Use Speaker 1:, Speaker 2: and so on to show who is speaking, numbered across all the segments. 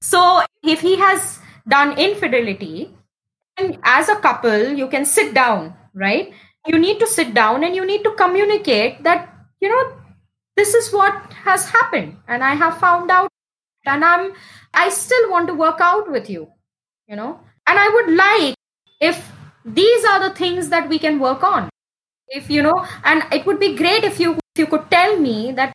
Speaker 1: So if he has done infidelity, and as a couple, you can sit down, right? You need to sit down and you need to communicate that, you know, this is what has happened and I have found out and I'm I still want to work out with you, you know. And I would like if these are the things that we can work on. If you know, and it would be great if you if you could tell me that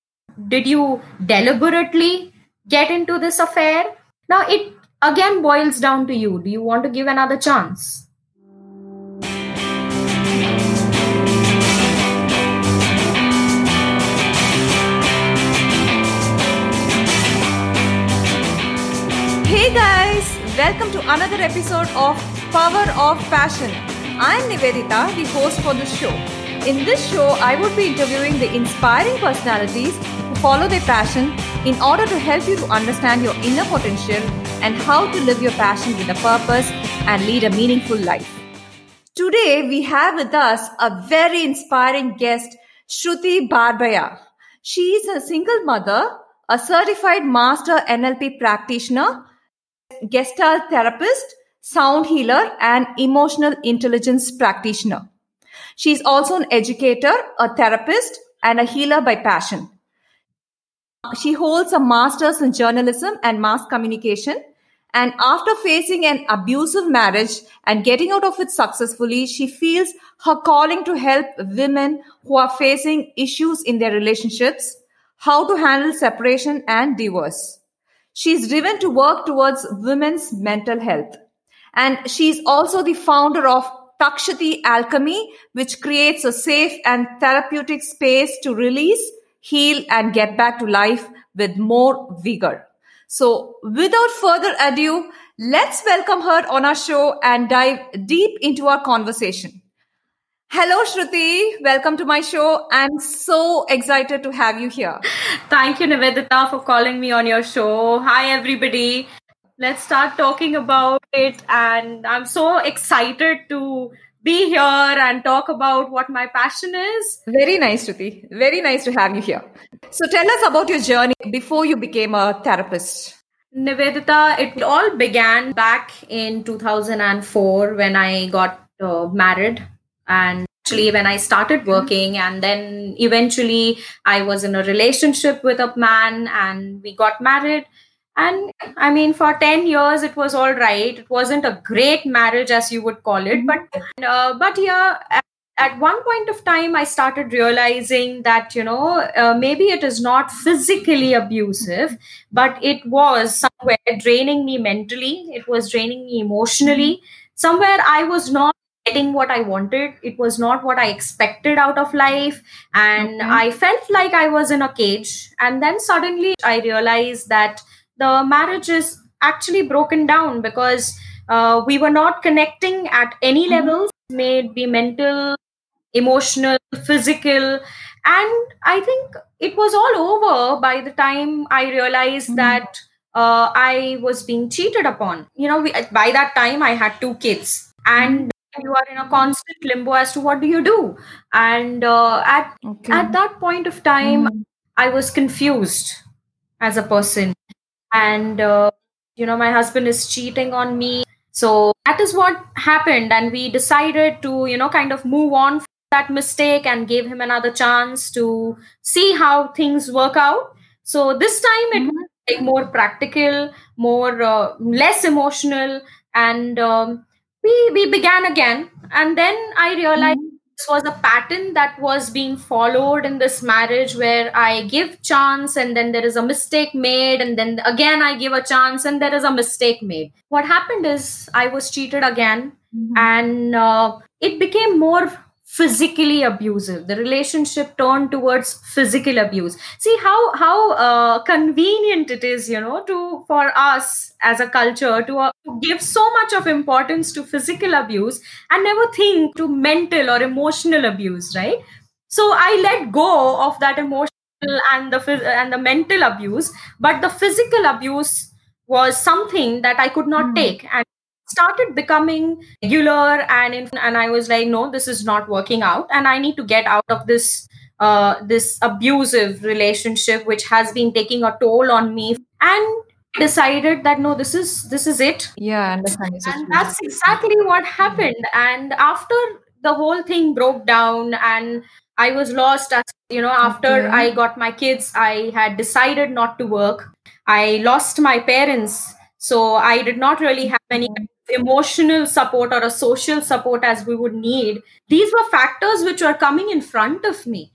Speaker 1: did you deliberately get into this affair? Now it again boils down to you. Do you want to give another chance?
Speaker 2: Hey guys, welcome to another episode of Power of Passion. I'm Nivedita, the host for this show. In this show, I would be interviewing the inspiring personalities who follow their passion in order to help you to understand your inner potential and how to live your passion with a purpose and lead a meaningful life. Today, we have with us a very inspiring guest, Shruti Barbaya. She is a single mother, a certified master NLP practitioner, gestalt therapist, sound healer, and emotional intelligence practitioner. She is also an educator, a therapist, and a healer by passion. She holds a master's in journalism and mass communication. And after facing an abusive marriage and getting out of it successfully, she feels her calling to help women who are facing issues in their relationships, how to handle separation and divorce. She is driven to work towards women's mental health. And she is also the founder of Takshati Alchemy, which creates a safe and therapeutic space to release, heal, and get back to life with more vigor. So without further ado, let's welcome her on our show and dive deep into our conversation. Hello, Shruti. Welcome to my show. I'm so excited to have you here.
Speaker 1: Thank you, Nivedita, for calling me on your show. Hi, everybody. Let's start talking about it. And I'm so excited to be here and talk about what my passion is.
Speaker 2: Very nice, Shruti. Very nice to have you here. So tell us about your journey before you became a therapist.
Speaker 1: Nivedita, it all began back in 2004 when I got uh, married and actually when i started working and then eventually i was in a relationship with a man and we got married and i mean for 10 years it was all right it wasn't a great marriage as you would call it but mm-hmm. uh, but yeah at, at one point of time i started realizing that you know uh, maybe it is not physically abusive but it was somewhere draining me mentally it was draining me emotionally mm-hmm. somewhere i was not getting what I wanted. It was not what I expected out of life. And okay. I felt like I was in a cage. And then suddenly I realized that the marriage is actually broken down because uh, we were not connecting at any mm-hmm. levels, may it be mental, emotional, physical. And I think it was all over by the time I realized mm-hmm. that uh, I was being cheated upon. You know, we, by that time I had two kids. And you are in a constant limbo as to what do you do and uh, at okay. at that point of time mm. i was confused as a person and uh, you know my husband is cheating on me. So that is what happened. And we decided to you know kind of move on from that mistake and gave him another chance to see how things work out. So this time it mm-hmm. was like more practical more uh, less emotional. And um, we we began again. And then i realized mm-hmm. This was a pattern that was being followed in this marriage where i give chance and then there is a mistake made and then again i give a chance and there is a mistake made what happened is i was cheated again mm-hmm. and uh, it became more physically abusive. The relationship turned towards physical abuse. See how how uh, convenient it is you know to for us as a culture to, uh, to give so much of importance to physical abuse and never think to mental or emotional abuse right? So i let go of that emotional and the and the mental abuse but the physical abuse was something that i could not mm. take and started becoming regular and in, and I was like, no, this is not working out, and I need to get out of this uh, this abusive relationship which has been taking a toll on me. And decided that no this is this is it.
Speaker 2: Yeah understand
Speaker 1: and that's exactly what happened. And after the whole thing broke down and i was lost as you know after okay. i got my kids i had decided not to work. I lost my parents. So i did not really have any emotional support or a social support as we would need these were factors which were coming in front of me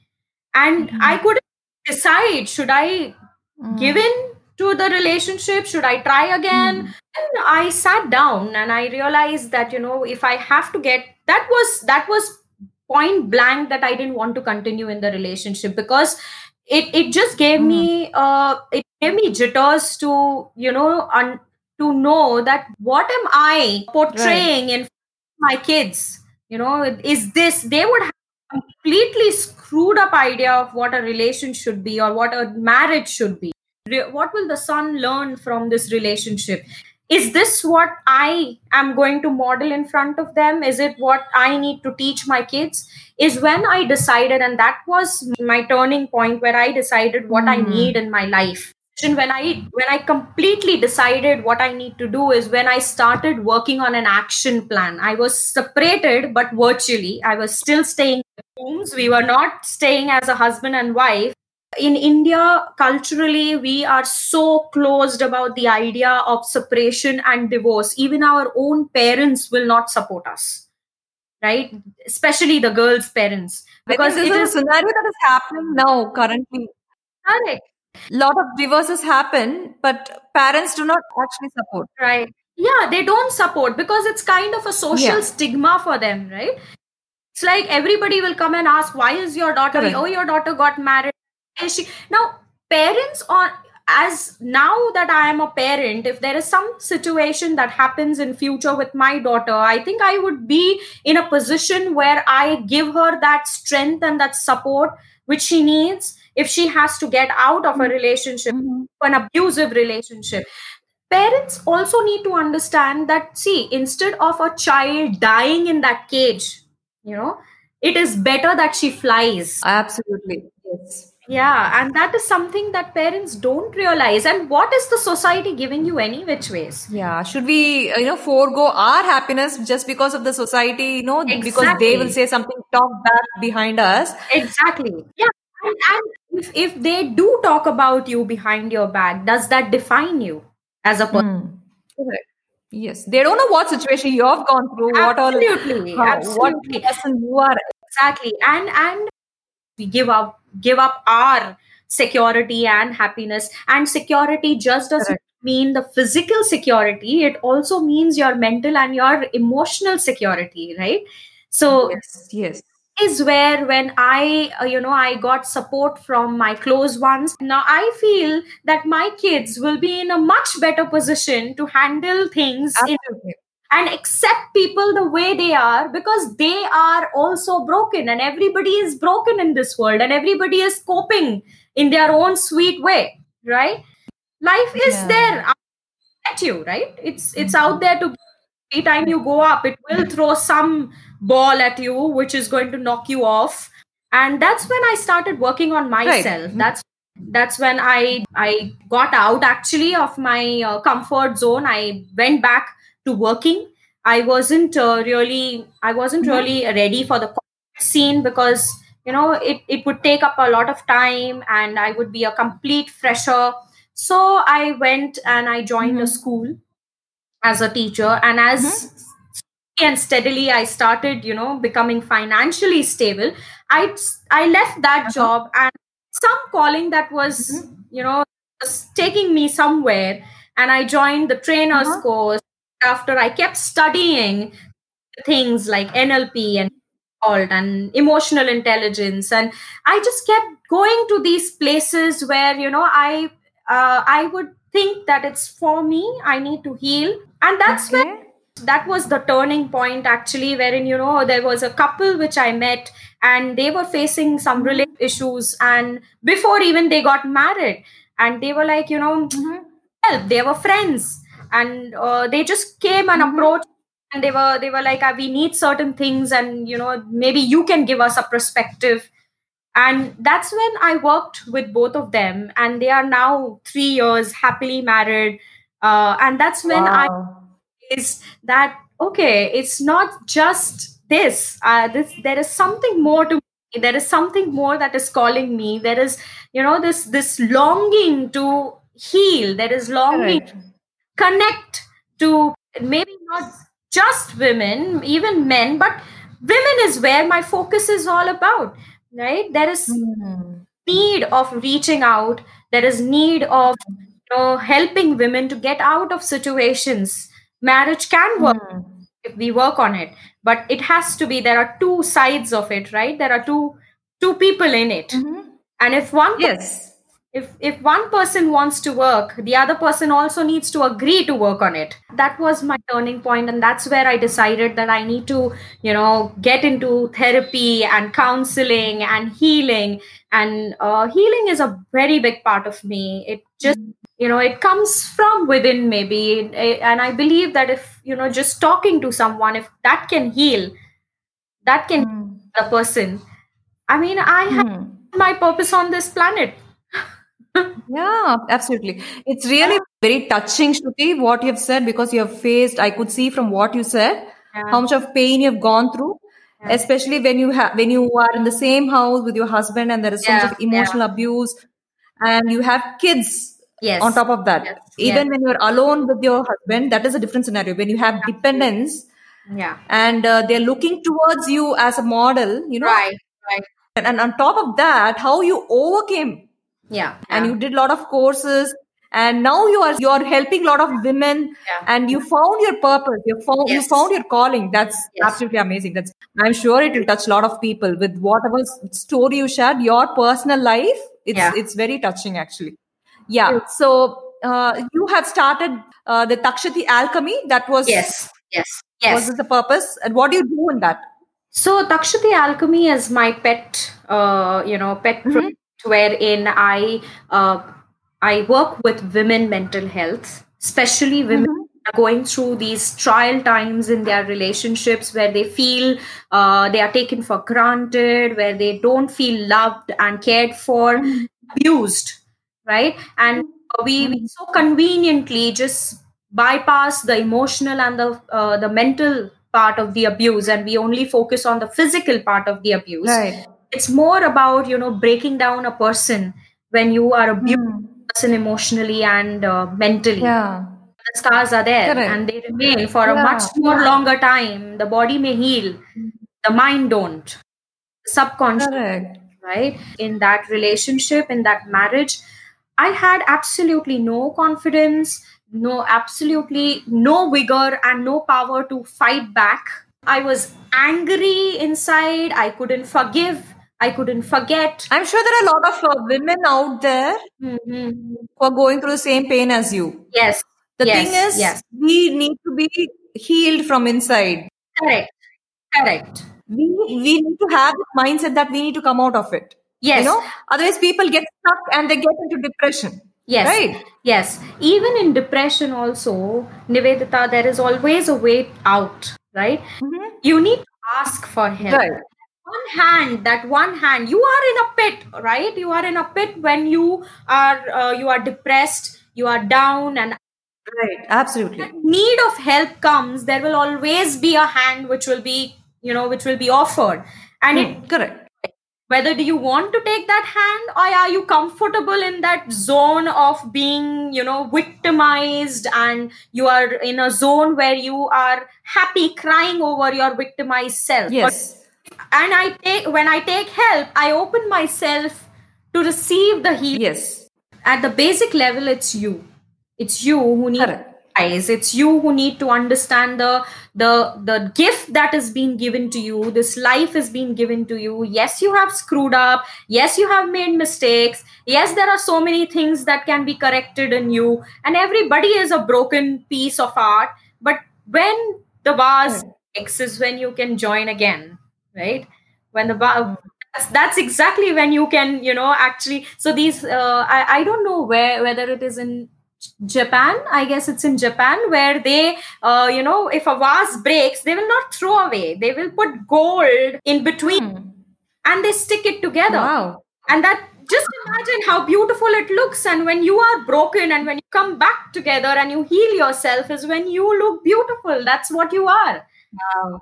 Speaker 1: and mm-hmm. i couldn't decide should i mm. give in to the relationship should i try again mm. and i sat down and i realized that you know if i have to get that was that was point blank that i didn't want to continue in the relationship because it it just gave mm. me uh it gave me jitters to you know un- to know that what am i portraying right. in my kids you know is this they would have completely screwed up idea of what a relation should be or what a marriage should be what will the son learn from this relationship is this what i am going to model in front of them is it what i need to teach my kids is when i decided and that was my turning point where i decided what mm. i hmm. need in my life when i when i completely decided what i need to do is when i started working on an action plan i was separated but virtually i was still staying in homes we were not staying as a husband and wife in India, culturally, we are so closed about the idea of separation and divorce. Even our own parents will not support us, right? Especially the girl's parents.
Speaker 2: Because this is a scenario that is happening now, currently.
Speaker 1: Correct.
Speaker 2: A lot of divorces happen, but parents do not actually support.
Speaker 1: Right. Yeah, they don't support because it's kind of a social yeah. stigma for them, right? It's like everybody will come and ask, why is your daughter, Correct. oh, your daughter got married is she now parents on as now that i am a parent if there is some situation that happens in future with my daughter i think i would be in a position where i give her that strength and that support which she needs if she has to get out of a mm-hmm. relationship mm-hmm. an abusive relationship parents also need to understand that see instead of a child dying in that cage you know it is better that she flies
Speaker 2: absolutely yes
Speaker 1: yeah, and that is something that parents don't realize. And what is the society giving you any which ways?
Speaker 2: Yeah, should we, you know, forego our happiness just because of the society, you know, exactly. because they will say something, talk back behind us?
Speaker 1: Exactly. Yeah. And, and if, if they do talk about you behind your back, does that define you as a person?
Speaker 2: Mm. Yes, they don't know what situation you have gone through,
Speaker 1: absolutely,
Speaker 2: what
Speaker 1: all, absolutely.
Speaker 2: what person you are.
Speaker 1: Exactly, and and we give up give up our security and happiness and security just doesn't Correct. mean the physical security it also means your mental and your emotional security right so
Speaker 2: yes yes
Speaker 1: is where when i uh, you know i got support from my close ones now i feel that my kids will be in a much better position to handle things
Speaker 2: Absolutely.
Speaker 1: in and accept people the way they are because they are also broken and everybody is broken in this world and everybody is coping in their own sweet way right life is yeah. there at you right it's it's out there to every time you go up it will throw some ball at you which is going to knock you off. And that's when i started working on myself. Right. that's that's when i i got out actually of my uh, comfort zone. I went back to working. I wasn't uh, really i wasn't mm-hmm. really ready for the scene because you know it, it would take up a lot of time and i would be a complete fresher. So i went and i joined mm-hmm. a school as a teacher and as mm-hmm. and steadily i started you know becoming financially stable i i left that uh-huh. job and some calling that was mm-hmm. you know was taking me somewhere and i joined the trainers uh-huh. course after I kept studying things like NLP and and emotional intelligence and i just kept going to these places where you know i uh, i would think that it's for me i need to heal and that's okay. where that was the turning point actually wherein you know there was a couple which i met and they were facing some related issues and before even they got married and they were like you know mm-hmm. help they were friends and uh, they just came and mm-hmm. approached and they were they were like ah, we need certain things and you know maybe you can give us a perspective and that's when i worked with both of them and they are now three years happily married. Uh, and that's when wow. i is that okay it's not just this. Uh, this there is something more to me. There is something more that is calling me. There is you know this this longing to heal. There is longing right. connect to maybe not just women even men but women is where my focus is all about right there is mm-hmm. need of reaching out there is need of you know helping women to get out of situations marriage can work mm. if we work on it but it has to be there are two sides of it right there are two two people in it mm-hmm. and if one
Speaker 2: yes
Speaker 1: if if one person wants to work the other person also needs to agree to work on it. That was my turning point and that's where i decided that i need to you know get into therapy and counseling and healing. And uh, healing is a very big part of me. It just you know it comes from within maybe. And i believe that if you know just talking to someone if that can heal that can mm. a person. I mean i have mm. my purpose on this planet
Speaker 2: yeah, absolutely. It's really very touching, Shruti, what you've said because you have faced, I could see from what you said, yeah. how much of pain you've gone through. Yeah. Especially when you have when you are in the same house with your husband and there is so yeah. much of emotional abuse and you have kids
Speaker 1: yes.
Speaker 2: on top of that. Yes. Even yes. when you're alone with your husband, that is a different scenario. When you have dependents,
Speaker 1: yeah,
Speaker 2: and uh, they're looking towards you as a model, you know,
Speaker 1: right, right.
Speaker 2: And, and on top of that, how you overcame
Speaker 1: yeah.
Speaker 2: And you did a lot of courses and now you are you are helping a lot of women
Speaker 1: yeah.
Speaker 2: and you found your purpose you found yes. you found your calling. That's yes. absolutely amazing. That's i'm sure it will touch a lot of people with whatever story you shared your personal life it's yeah. it's very touching actually. Yeah so uh, you have started uh, the takshati alchemy that was
Speaker 1: yes. Yes. Yes.
Speaker 2: Was the purpose? And what do you do in that?
Speaker 1: So takshati alchemy is my pet uh, you know pet mm-hmm wherein I uh, I work with women mental health, especially women mm-hmm. going through these trial times in their relationships where they feel uh, they are taken for granted, where they don't feel loved and cared for, mm-hmm. abused, right? And we, we, mm-hmm. so conveniently just bypass the emotional and the uh, the mental part of the abuse and we only focus on the physical part of the abuse
Speaker 2: right
Speaker 1: it's more about you know breaking down a person when you are abused mm. person emotionally and uh, mentally
Speaker 2: yeah
Speaker 1: the scars are there Correct. and they remain for yeah. a much more yeah. longer time the body may heal the mind don't subconscious
Speaker 2: Correct.
Speaker 1: right in that relationship in that marriage i had absolutely no confidence no absolutely no vigor and no power to fight back i was angry inside i couldn't forgive I couldn't forget.
Speaker 2: I'm sure there are a lot of uh, women out there
Speaker 1: mm-hmm.
Speaker 2: who are going through the same pain as you.
Speaker 1: Yes.
Speaker 2: The
Speaker 1: yes.
Speaker 2: thing is,
Speaker 1: yes.
Speaker 2: we need to be healed from inside.
Speaker 1: Correct. Correct.
Speaker 2: We, we need to have the mindset that we need to come out of it.
Speaker 1: Yes.
Speaker 2: You know, otherwise people get stuck and they get into depression.
Speaker 1: Yes.
Speaker 2: Right.
Speaker 1: Yes. Even in depression, also, Nivedita, there is always a way out. Right.
Speaker 2: Mm-hmm.
Speaker 1: You need to ask for help.
Speaker 2: Right
Speaker 1: one hand that one hand you are in a pit right? You are in a pit when you are uh, you are depressed you are down and
Speaker 2: right absolutely.
Speaker 1: Need of help comes there will always be a hand which will be you know which will be offered. And mm,
Speaker 2: it correct.
Speaker 1: Whether do you want to take that hand or are you comfortable in that zone of being you know victimized and you are in a zone where you are happy crying over your victimized self?
Speaker 2: Yes.
Speaker 1: but and i take when i take help i open myself to receive the healing.
Speaker 2: Yes.
Speaker 1: At the basic level it's you. It's you who need eyes. It's you who need to understand the the the gift that is being given to you. This life is being given to you. Yes you have screwed up. Yes you have made mistakes. Yes there are so many things that can be corrected in you. And everybody is a broken piece of art. But when the vase breaks is when you can join again right when the bar that's, that's exactly when you can you know actually so these uh, I, I don't know where whether it is in japan i guess it's in japan where they uh, you know if a vase breaks they will not throw away they will put gold in between
Speaker 2: hmm.
Speaker 1: and they stick it together
Speaker 2: Wow.
Speaker 1: and that just imagine how beautiful it looks and when you are broken and when you come back together and you heal yourself is when you look beautiful that's what you are
Speaker 2: Wow.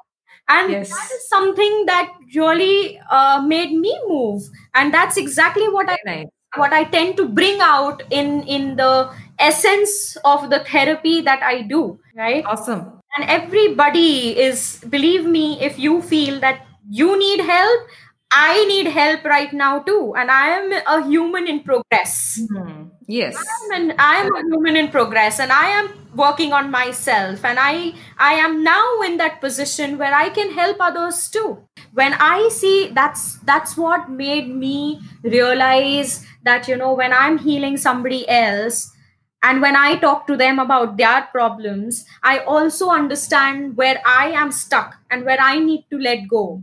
Speaker 1: And
Speaker 2: Yes.
Speaker 1: that is something that really uh, made me move and that's exactly what i
Speaker 2: nice.
Speaker 1: what i tend to bring out in in the essence of the therapy that i do right
Speaker 2: Awesome.
Speaker 1: and everybody is believe me if you feel that you need help i need help right now too and i am a human in progress
Speaker 2: Hmm. Yes.
Speaker 1: and I am a human in progress and I am working on myself and I I am now in that position where I can help others too. When I see that's that's what made me realize that you know when I'm healing somebody else and when I talk to them about their problems, I also understand where I am stuck and where I need to let go.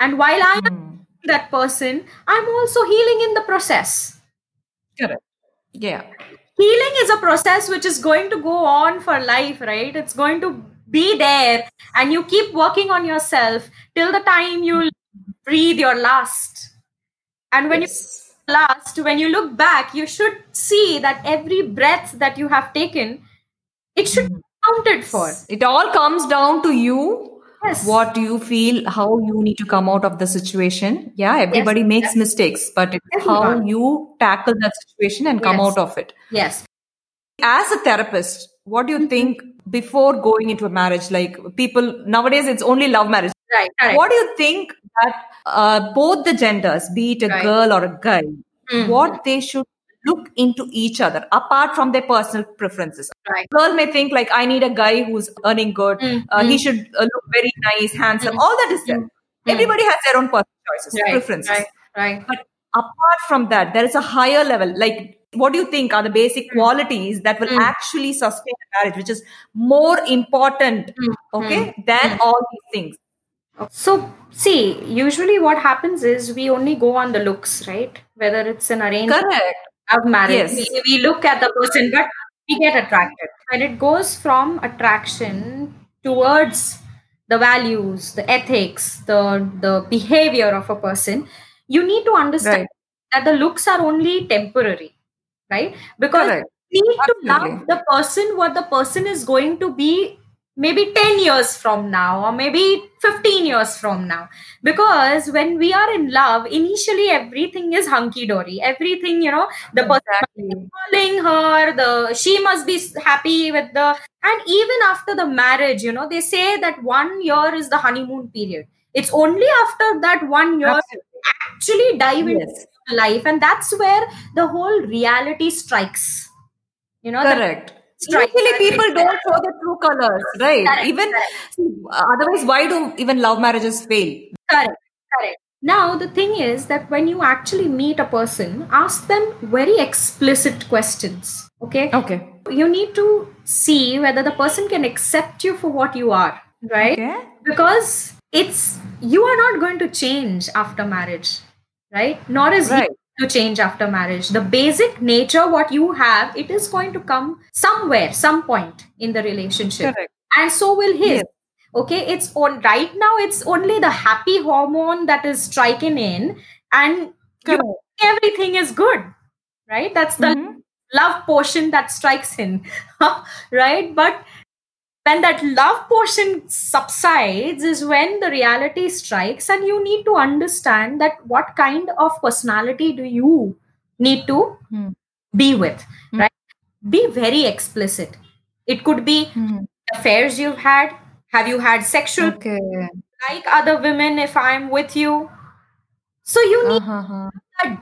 Speaker 1: And while I am
Speaker 2: Hmm.
Speaker 1: that person, I'm also healing in the process
Speaker 2: Correct. Yeah.
Speaker 1: healing is a process which is going to go on for life right it's going to be there and you keep working on yourself till the time you breathe your last and when
Speaker 2: yes.
Speaker 1: you last when you look back you should see that every breath that you have taken it should be counted for
Speaker 2: It all comes down to you.
Speaker 1: Yes.
Speaker 2: What do you feel, how you need to come out of the situation. Yeah, everybody makes mistakes, but it's how you tackle that situation and come
Speaker 1: Yes.
Speaker 2: out of it.
Speaker 1: yes
Speaker 2: As a therapist, what do you think before going into a marriage? Like people nowadays, it's only love marriage.
Speaker 1: right correct
Speaker 2: What do you think that uh, both the genders, be it a
Speaker 1: Right.
Speaker 2: girl or a guy,
Speaker 1: Mhm.
Speaker 2: what they should look into each other apart from their personal preferences?
Speaker 1: right
Speaker 2: Girl may think like I need a guy who's earning good.
Speaker 1: Mm,
Speaker 2: Uh, he
Speaker 1: mm.
Speaker 2: should uh, look very nice, handsome.
Speaker 1: Mm.
Speaker 2: All that is there.
Speaker 1: Mm.
Speaker 2: Everybody has their own personal choices,
Speaker 1: right
Speaker 2: preferences.
Speaker 1: right right
Speaker 2: But apart from that, there is a higher level. Like, what do you think are the basic qualities that will
Speaker 1: Mm.
Speaker 2: actually sustain a marriage, which is more important,
Speaker 1: Mm.
Speaker 2: okay, than all these things?
Speaker 1: So, see, usually what happens is we only go on the looks, right? Whether it's an arranged
Speaker 2: Correct.
Speaker 1: Love marriage,
Speaker 2: Yes.
Speaker 1: we, we look at the person, but we get attracted. And it goes from attraction towards the values, the ethics, the, the behavior of a person. You need to understand
Speaker 2: Right.
Speaker 1: that the looks are only temporary, right? Because
Speaker 2: Correct.
Speaker 1: we need to love the person what the person is going to be maybe 10 years from now or maybe 15 years from now. Because when we are in love initially everything is hunky dory everything you know the person
Speaker 2: Exactly.
Speaker 1: calling her the she must be happy with the and even after the marriage you know they say that one year is the honeymoon period. It's only after that one year actually dive into life and that's where the whole reality strikes. You know the
Speaker 2: Correct.
Speaker 1: Strike.
Speaker 2: Usually people don't show the true colors, right?
Speaker 1: Correct,
Speaker 2: even
Speaker 1: correct.
Speaker 2: otherwise, why do even love marriages fail?
Speaker 1: Correct, correct. Now, the thing is that when you actually meet a person, ask them very explicit questions. Okay.
Speaker 2: Okay.
Speaker 1: You need to see whether the person can accept you for what you are, right?
Speaker 2: Okay.
Speaker 1: Because it's you are not going to change after marriage, right? Nor is
Speaker 2: Right.
Speaker 1: To change after marriage. The basic nature, what you have, it is going to come somewhere, some point in the relationship.
Speaker 2: Correct.
Speaker 1: and so will his
Speaker 2: Yes.
Speaker 1: okay it's on right now it's only the happy hormone that is striking in and you- everything is good right that's the
Speaker 2: Mhm.
Speaker 1: love portion that strikes in right but when that love portion subsides is when the reality strikes and you need to understand that what kind of personality do you need to
Speaker 2: Hmm.
Speaker 1: be with
Speaker 2: Hmm.
Speaker 1: right be very explicit it could be
Speaker 2: Mhm.
Speaker 1: affairs you've had have you had sexual
Speaker 2: Okay.
Speaker 1: like other women if i'm with you so you need
Speaker 2: Uh-huh.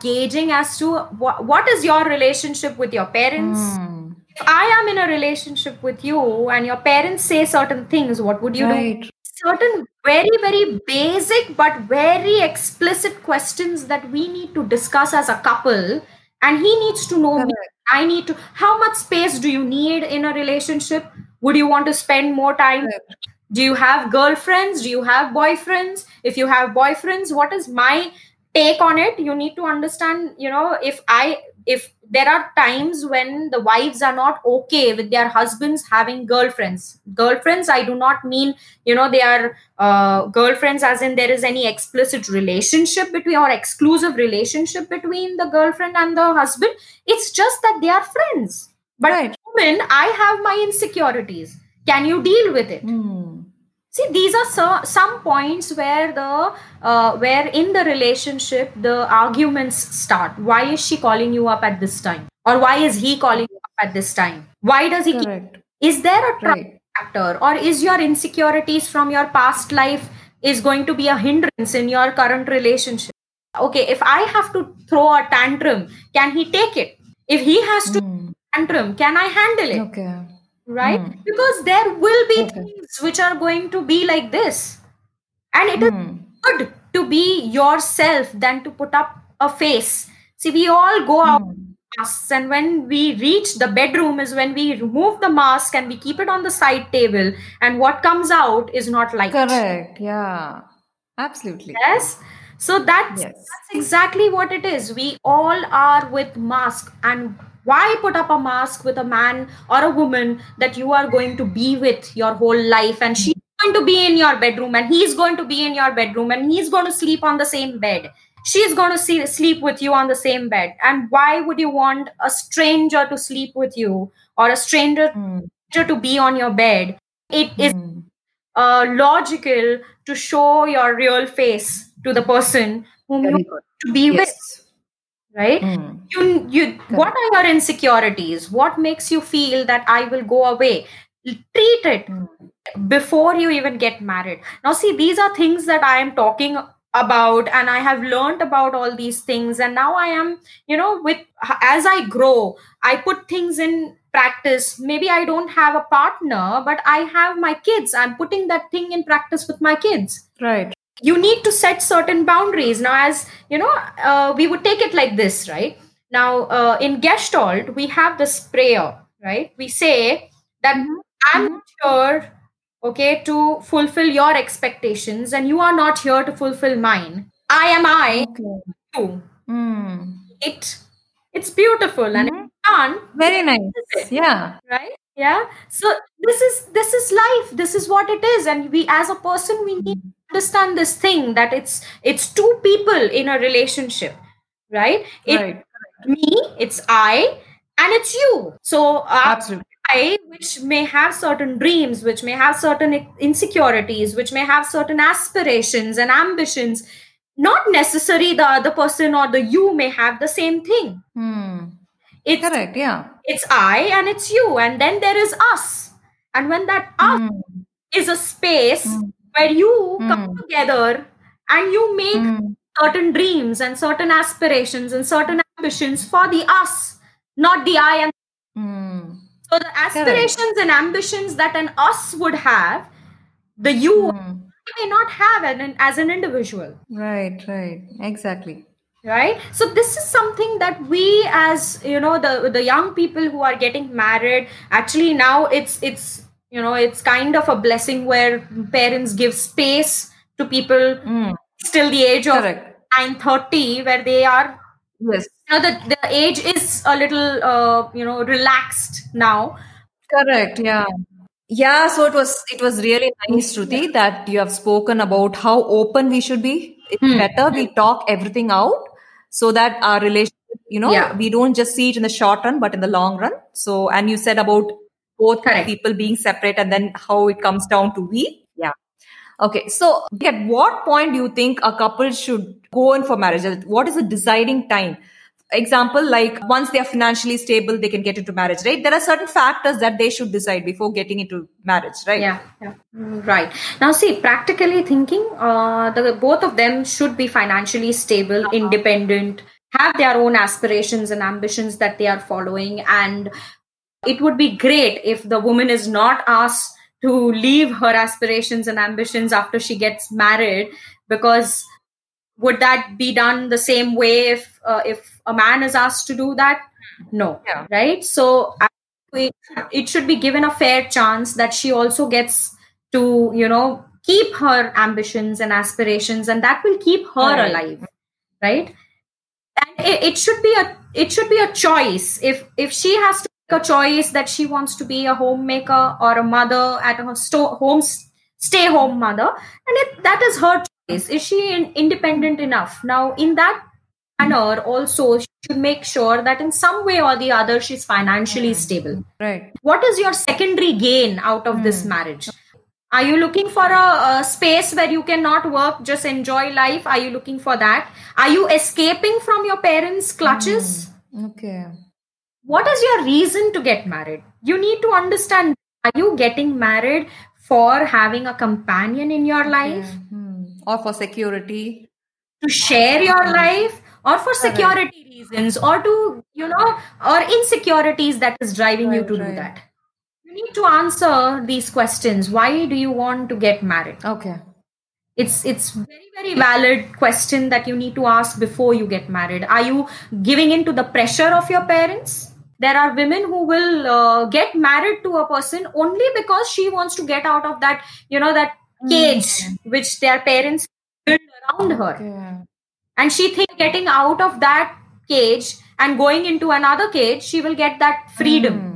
Speaker 1: gauging as to what, what is your relationship with your parents
Speaker 2: Hmm.
Speaker 1: I am in a relationship with you and your parents say certain things what would you do? Certain very very basic but very explicit questions that we need to discuss as a couple and he needs to know me. I need to how much space do you need in a relationship? Would you want to spend more time?
Speaker 2: Correct.
Speaker 1: do you have girlfriends? Do you have boyfriends? If you have boyfriends what is my take on it? You need to understand you know if i if there are times when the wives are not okay with their husbands having girlfriends. Girlfriends i do not mean you know they are uh, girlfriends as in there is any explicit relationship between or exclusive relationship between the girlfriend and the husband. It's just that they are friends. But
Speaker 2: Right.
Speaker 1: woman i have my insecurities. Can you deal with it?
Speaker 2: Hmm.
Speaker 1: See these are so, some points where the uh, where in the relationship the arguments start. Why is she calling you up at this time? Or why is he calling you up at this time? Why does he keep, is there a trust
Speaker 2: Right.
Speaker 1: factor? Or is your insecurities from your past life is going to be a hindrance in your current relationship? Okay if i have to throw a tantrum can he take it? If he has to
Speaker 2: Hmm.
Speaker 1: tantrum can i handle it?
Speaker 2: Okay.
Speaker 1: Right
Speaker 2: Hmm.
Speaker 1: because there will be
Speaker 2: Okay.
Speaker 1: things which are going to be like this and it is
Speaker 2: Hmm.
Speaker 1: good to be yourself than to put up a face see we all go out
Speaker 2: Hmm.
Speaker 1: masks and when we reach the bedroom is when we remove the mask and we keep it on the side table and what comes out is not like
Speaker 2: Correct. Yeah. Absolutely.
Speaker 1: yes so that's
Speaker 2: Yes.
Speaker 1: that's exactly what it is we all are with mask and why put up a mask with a man or a woman that you are going to be with your whole life and she's going to be in your bedroom and he's going to be in your bedroom and he's going to sleep on the same bed she's going to see, sleep with you on the same bed and why would you want a stranger to sleep with you or a stranger
Speaker 2: Hmm.
Speaker 1: to be on your bed it is
Speaker 2: Hmm.
Speaker 1: uh, logical to show your real face to the person whom you want to be with
Speaker 2: Yes.
Speaker 1: Right?
Speaker 2: Hmm.
Speaker 1: you you what are your insecurities? What makes you feel that i will go away? Treat it
Speaker 2: Hmm.
Speaker 1: before you even get married. Now see these are things that i am talking about and i have learned about all these things and now i am you know with as i grow i put things in practice. Maybe i don't have a partner but i have my kids. I'm putting that thing in practice with my kids.
Speaker 2: Right.
Speaker 1: You need to set certain boundaries now as you know uh, we would take it like this right now uh, in gestalt we have this prayer right we say that
Speaker 2: Mhm.
Speaker 1: i'm
Speaker 2: Mhm.
Speaker 1: here okay to fulfill your expectations and you are not here to fulfill mine i am i
Speaker 2: Okay. Hmm.
Speaker 1: it it's beautiful and
Speaker 2: Mhm.
Speaker 1: it's
Speaker 2: Very nice. Yeah.
Speaker 1: right yeah so this is this is life this is what it is and we as a person we need to understand this thing that it's it's two people in a relationship right it's
Speaker 2: Right.
Speaker 1: me it's i and it's you so uh,
Speaker 2: Absolutely.
Speaker 1: I, which may have certain dreams, which may have certain insecurities, which may have certain aspirations and ambitions, not necessary the other person or the you may have the same thing.
Speaker 2: Hmm.
Speaker 1: It's
Speaker 2: Correct. Yeah.
Speaker 1: it's I and it's you, and then there is us. And when that us
Speaker 2: Hmm.
Speaker 1: is a space
Speaker 2: Hmm.
Speaker 1: Where you come
Speaker 2: Hmm.
Speaker 1: together and you make
Speaker 2: Hmm.
Speaker 1: certain dreams and certain aspirations and certain ambitions for the us, not the I and
Speaker 2: Hmm.
Speaker 1: So the aspirations and ambitions that an us would have, the you
Speaker 2: Hmm.
Speaker 1: may not have an, as an individual,
Speaker 2: Right. Right. Exactly.
Speaker 1: right? So this is something that we, as you know, the the young people who are getting married, actually now it's it's you know it's kind of a blessing where parents give space to people till the age of
Speaker 2: Correct.
Speaker 1: 9 30 where they are
Speaker 2: Yes.
Speaker 1: you know the, the age is a little uh, you know relaxed now
Speaker 2: Correct. Yeah. Yeah. So it was it was really nice, Shruti, that you have spoken about how open we should be. It's
Speaker 1: Hmm.
Speaker 2: better we talk everything out so that our relationship, you know,
Speaker 1: Yeah.
Speaker 2: we don't just see it in the short run, but in the long run. So, and you said about both
Speaker 1: Correct.
Speaker 2: people being separate and then how it comes down to we. Yeah. Okay. So, at what point do you think a couple should go in for marriage? What is the deciding time? Example, like once they are financially stable, they can get into marriage, right? There are certain factors that they should decide before getting into marriage, right?
Speaker 1: yeah, yeah. Mm, right now see practically thinking uh, the both of them should be financially stable independent have their own aspirations and ambitions that they are following and it would be great if the woman is not asked to leave her aspirations and ambitions after she gets married because would that be done the same way if uh, if a man is asked to do that no
Speaker 2: Yeah.
Speaker 1: right so it, it should be given a fair chance that she also gets to you know keep her ambitions and aspirations and that will keep her
Speaker 2: Right.
Speaker 1: alive right and it, it should be a it should be a choice. If if she has to a choice that she wants to be a homemaker or a mother at a sto- home stay home mother, and if that is her choice, is she in, independent enough? Now, in that manner, also she should make sure that in some way or the other she's financially stable.
Speaker 2: Right.
Speaker 1: What is your secondary gain out of this marriage? Are you looking for a, a, space where you cannot work, just enjoy life? Are you looking for that? Are you escaping from your parents' clutches?
Speaker 2: Mm. Okay.
Speaker 1: What is your reason to get married? You need to understand are you getting married for having a companion in your life?
Speaker 2: Hmm. Or for security?
Speaker 1: To share your life? Or for security reasons? Or to, you know, or insecurities that is driving you to
Speaker 2: right.
Speaker 1: do that? You need to answer these questions. Why do you want to get married?
Speaker 2: Okay.
Speaker 1: it's it's very very valid question that you need to ask before you get married are you giving in to the pressure of your parents there are women who will uh, get married to a person only because she wants to get out of that you know that cage which their parents built around her.
Speaker 2: Okay.
Speaker 1: and she thinks getting out of that cage and going into another cage she will get that freedom.
Speaker 2: Hmm.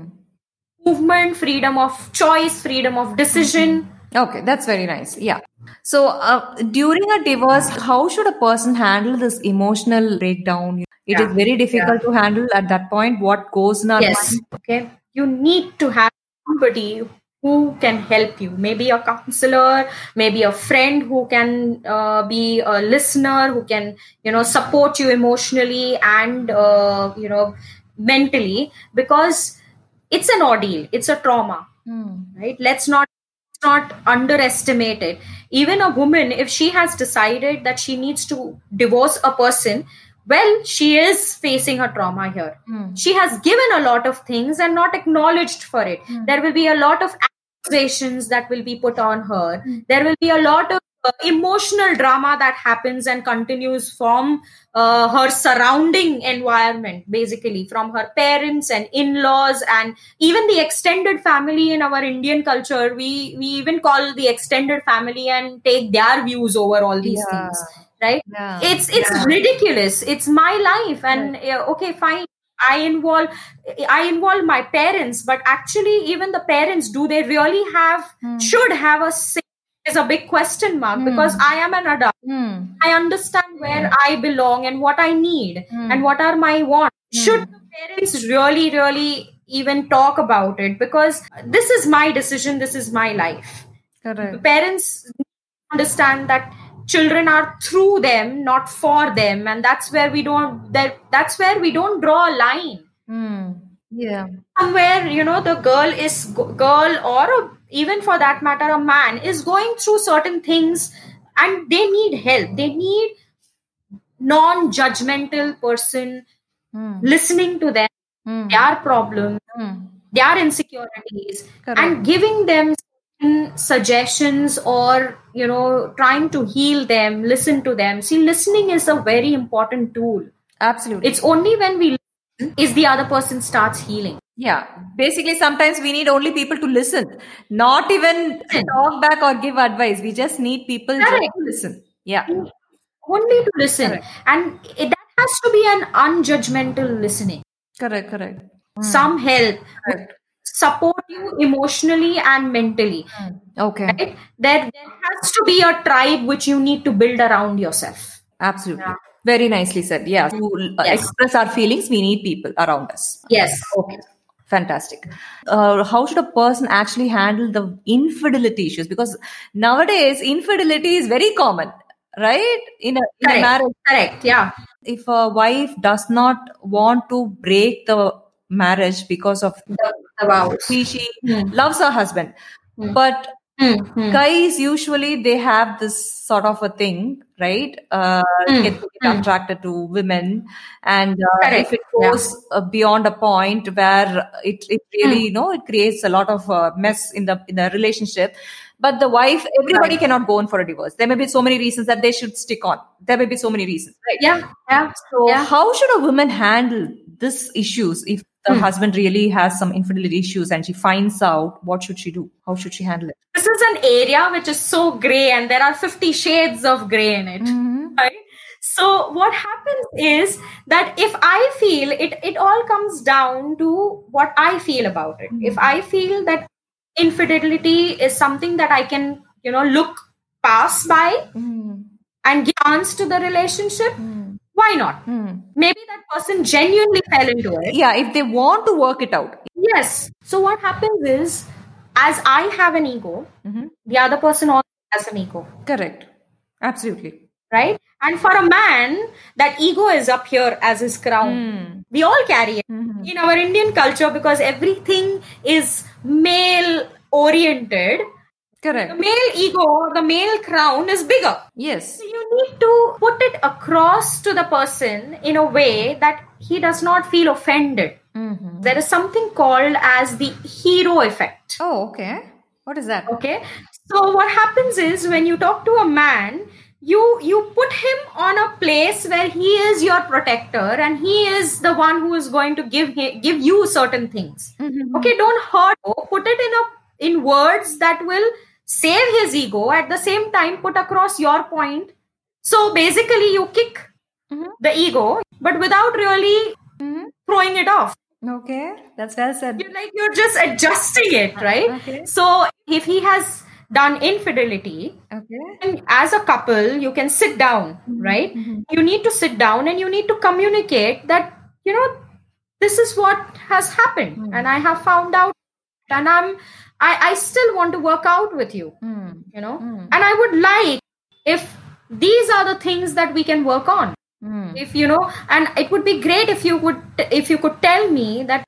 Speaker 1: movement freedom of choice freedom of decision
Speaker 2: Okay, that's very nice. Yeah. So, uh, during a divorce, how should a person handle this emotional breakdown? It is
Speaker 1: Yeah.
Speaker 2: very difficult to handle at that point. What goes in our
Speaker 1: yes
Speaker 2: mind?
Speaker 1: okay you need to have somebody who can help you maybe a counselor maybe a friend who can uh, be a listener who can you know support you emotionally and uh, you know mentally because it's an ordeal it's a trauma
Speaker 2: Hmm.
Speaker 1: right let's not not underestimate it even a woman if she has decided that she needs to divorce a person well she is facing a trauma here.
Speaker 2: Hmm.
Speaker 1: she has given a lot of things and not acknowledged for it. There will be a lot of accusations that will be put on her. There will be a lot of uh, emotional drama that happens and continues from uh, her surrounding environment basically from her parents and in-laws and even the extended family in our indian culture. We we even call the extended family and take their views over all these
Speaker 2: Yeah.
Speaker 1: things right?
Speaker 2: Yeah.
Speaker 1: it's it's ridiculous. It's my life and okay fine. I involve i involve my parents but actually even the parents do they really have should have a say is a big question mark because i am an adult.
Speaker 2: Hmm.
Speaker 1: i understand where i belong and what i need and what are my wants. Should the parents really really even talk about it? Because this is my decision this is my life.
Speaker 2: Correct.
Speaker 1: parents understand that children are through them not for them. And that's where we don't that that's where we don't draw a line.
Speaker 2: Hmm. Yeah.
Speaker 1: somewhere you know the girl is girl or a, even for that matter a man is going through certain things and they need help they need non-judgmental person
Speaker 2: Hmm.
Speaker 1: listening to them
Speaker 2: Hmm.
Speaker 1: their problems
Speaker 2: Hmm.
Speaker 1: their insecurities
Speaker 2: Correct.
Speaker 1: and giving them certain suggestions or you know trying to heal them listen to them see listening is a very important tool
Speaker 2: Absolutely.
Speaker 1: it's only when we is the other person starts healing.
Speaker 2: Yeah, basically, sometimes we need only people to listen, not even talk back or give advice. We just need people
Speaker 1: Correct.
Speaker 2: to listen. Yeah,
Speaker 1: only to listen. And it, that has to be an unjudgmental listening.
Speaker 2: Correct, correct. Hmm.
Speaker 1: some help
Speaker 2: Correct.
Speaker 1: support you emotionally and mentally. Hmm.
Speaker 2: Okay,
Speaker 1: right? There, there has to be a tribe which you need to build around yourself.
Speaker 2: Absolutely. Very nicely said. Yeah, to uh,
Speaker 1: Yes.
Speaker 2: express our feelings, we need people around us.
Speaker 1: yes
Speaker 2: Okay. Fantastic. Uh, how should a person actually handle the infidelity issues? Because nowadays, infidelity is very common, right? In a, in a marriage,
Speaker 1: correct yeah
Speaker 2: if a wife does not want to break the marriage because of
Speaker 1: the, the vows
Speaker 2: she, she
Speaker 1: Hmm.
Speaker 2: loves her husband, but
Speaker 1: Hmm, hmm.
Speaker 2: guys usually they have this sort of a thing right? Uh,
Speaker 1: Mm,
Speaker 2: get, get attracted to women. And uh, if it goes uh, beyond a point where it, it really you know it creates a lot of uh, mess in the in the relationship. But the wife everybody cannot go in for a divorce. There may be so many reasons that they should stick on. There may be so many reasons right?
Speaker 1: Yeah. Yeah.
Speaker 2: So
Speaker 1: yeah.
Speaker 2: how should a woman handle this issues if the husband really has some infidelity issues and she finds out what should she do how should she handle it
Speaker 1: this is an area which is so gray and there are 50 shades of gray in it right so what happens is that if I feel it, it all comes down to what I feel about it. If I feel that infidelity is something that I can, you know, look past by
Speaker 2: Mm.
Speaker 1: and give chance to the relationship,
Speaker 2: Mm.
Speaker 1: Why not?
Speaker 2: Mm.
Speaker 1: Maybe that person genuinely fell into it.
Speaker 2: Yeah, if they want to work it out.
Speaker 1: Yes. So what happens is, as I have an ego,
Speaker 2: Mhm.
Speaker 1: the other person also has an ego,
Speaker 2: Correct. Absolutely.
Speaker 1: right? And for a man, that ego is up here as his crown.
Speaker 2: Mm.
Speaker 1: We all carry it
Speaker 2: Mhm.
Speaker 1: in our Indian culture because everything is male oriented. The male ego, the male crown is bigger.
Speaker 2: Yes.
Speaker 1: So you need to put it across to the person in a way that he does not feel offended.
Speaker 2: Mhm.
Speaker 1: There is something called as the hero effect.
Speaker 2: Oh, okay. What is that?
Speaker 1: Okay. So what happens is when you talk to a man, you you put him on a place where he is your protector and he is the one who is going to give hi- give you certain things.
Speaker 2: Mhm.
Speaker 1: Okay, don't hurt. Put it in a in words that will save his ego. At the same time, put across your point. So basically, you kick
Speaker 2: Mhm.
Speaker 1: the ego, but without really
Speaker 2: Mhm.
Speaker 1: throwing it off.
Speaker 2: Okay, that's well said.
Speaker 1: You're like you're just adjusting it, right?
Speaker 2: Okay.
Speaker 1: So if he has done infidelity,
Speaker 2: Okay.
Speaker 1: and as a couple, you can sit down, right?
Speaker 2: Mhm.
Speaker 1: You need to sit down and you need to communicate that, you know, this is what has happened.
Speaker 2: Mm.
Speaker 1: And I have found out and I'm I, I still want to work out with you,
Speaker 2: Mm.
Speaker 1: you know.
Speaker 2: Mm.
Speaker 1: And I would like if these are the things that we can work on.
Speaker 2: Mm.
Speaker 1: If you know, and it would be great if you would if you could tell me that